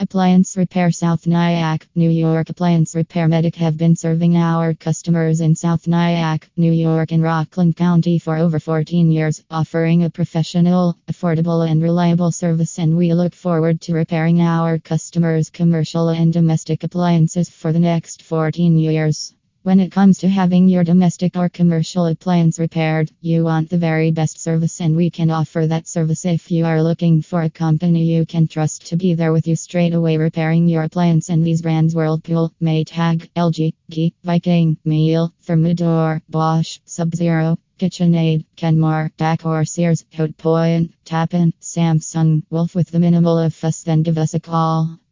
Appliance Repair South Nyack, New York. Appliance Repair Medic have been serving our customers in South Nyack, New York, and Rockland County for over 14 years, offering a professional, affordable, and reliable service. And we look forward to repairing our customers' commercial and domestic appliances for the next 14 years. When it comes to having your domestic or commercial appliance repaired, you want the very best service, and we can offer that service if you are looking for a company you can trust to be there with you straight away repairing your appliance. And these brands Whirlpool, Maytag, LG, Viking, Miele, Thermador, Bosch, Sub Zero. KitchenAid, Kenmore, Dacor, Sears, Hotpoint, Tappan, Samsung, Wolf with the minimal of fuss then give us a call.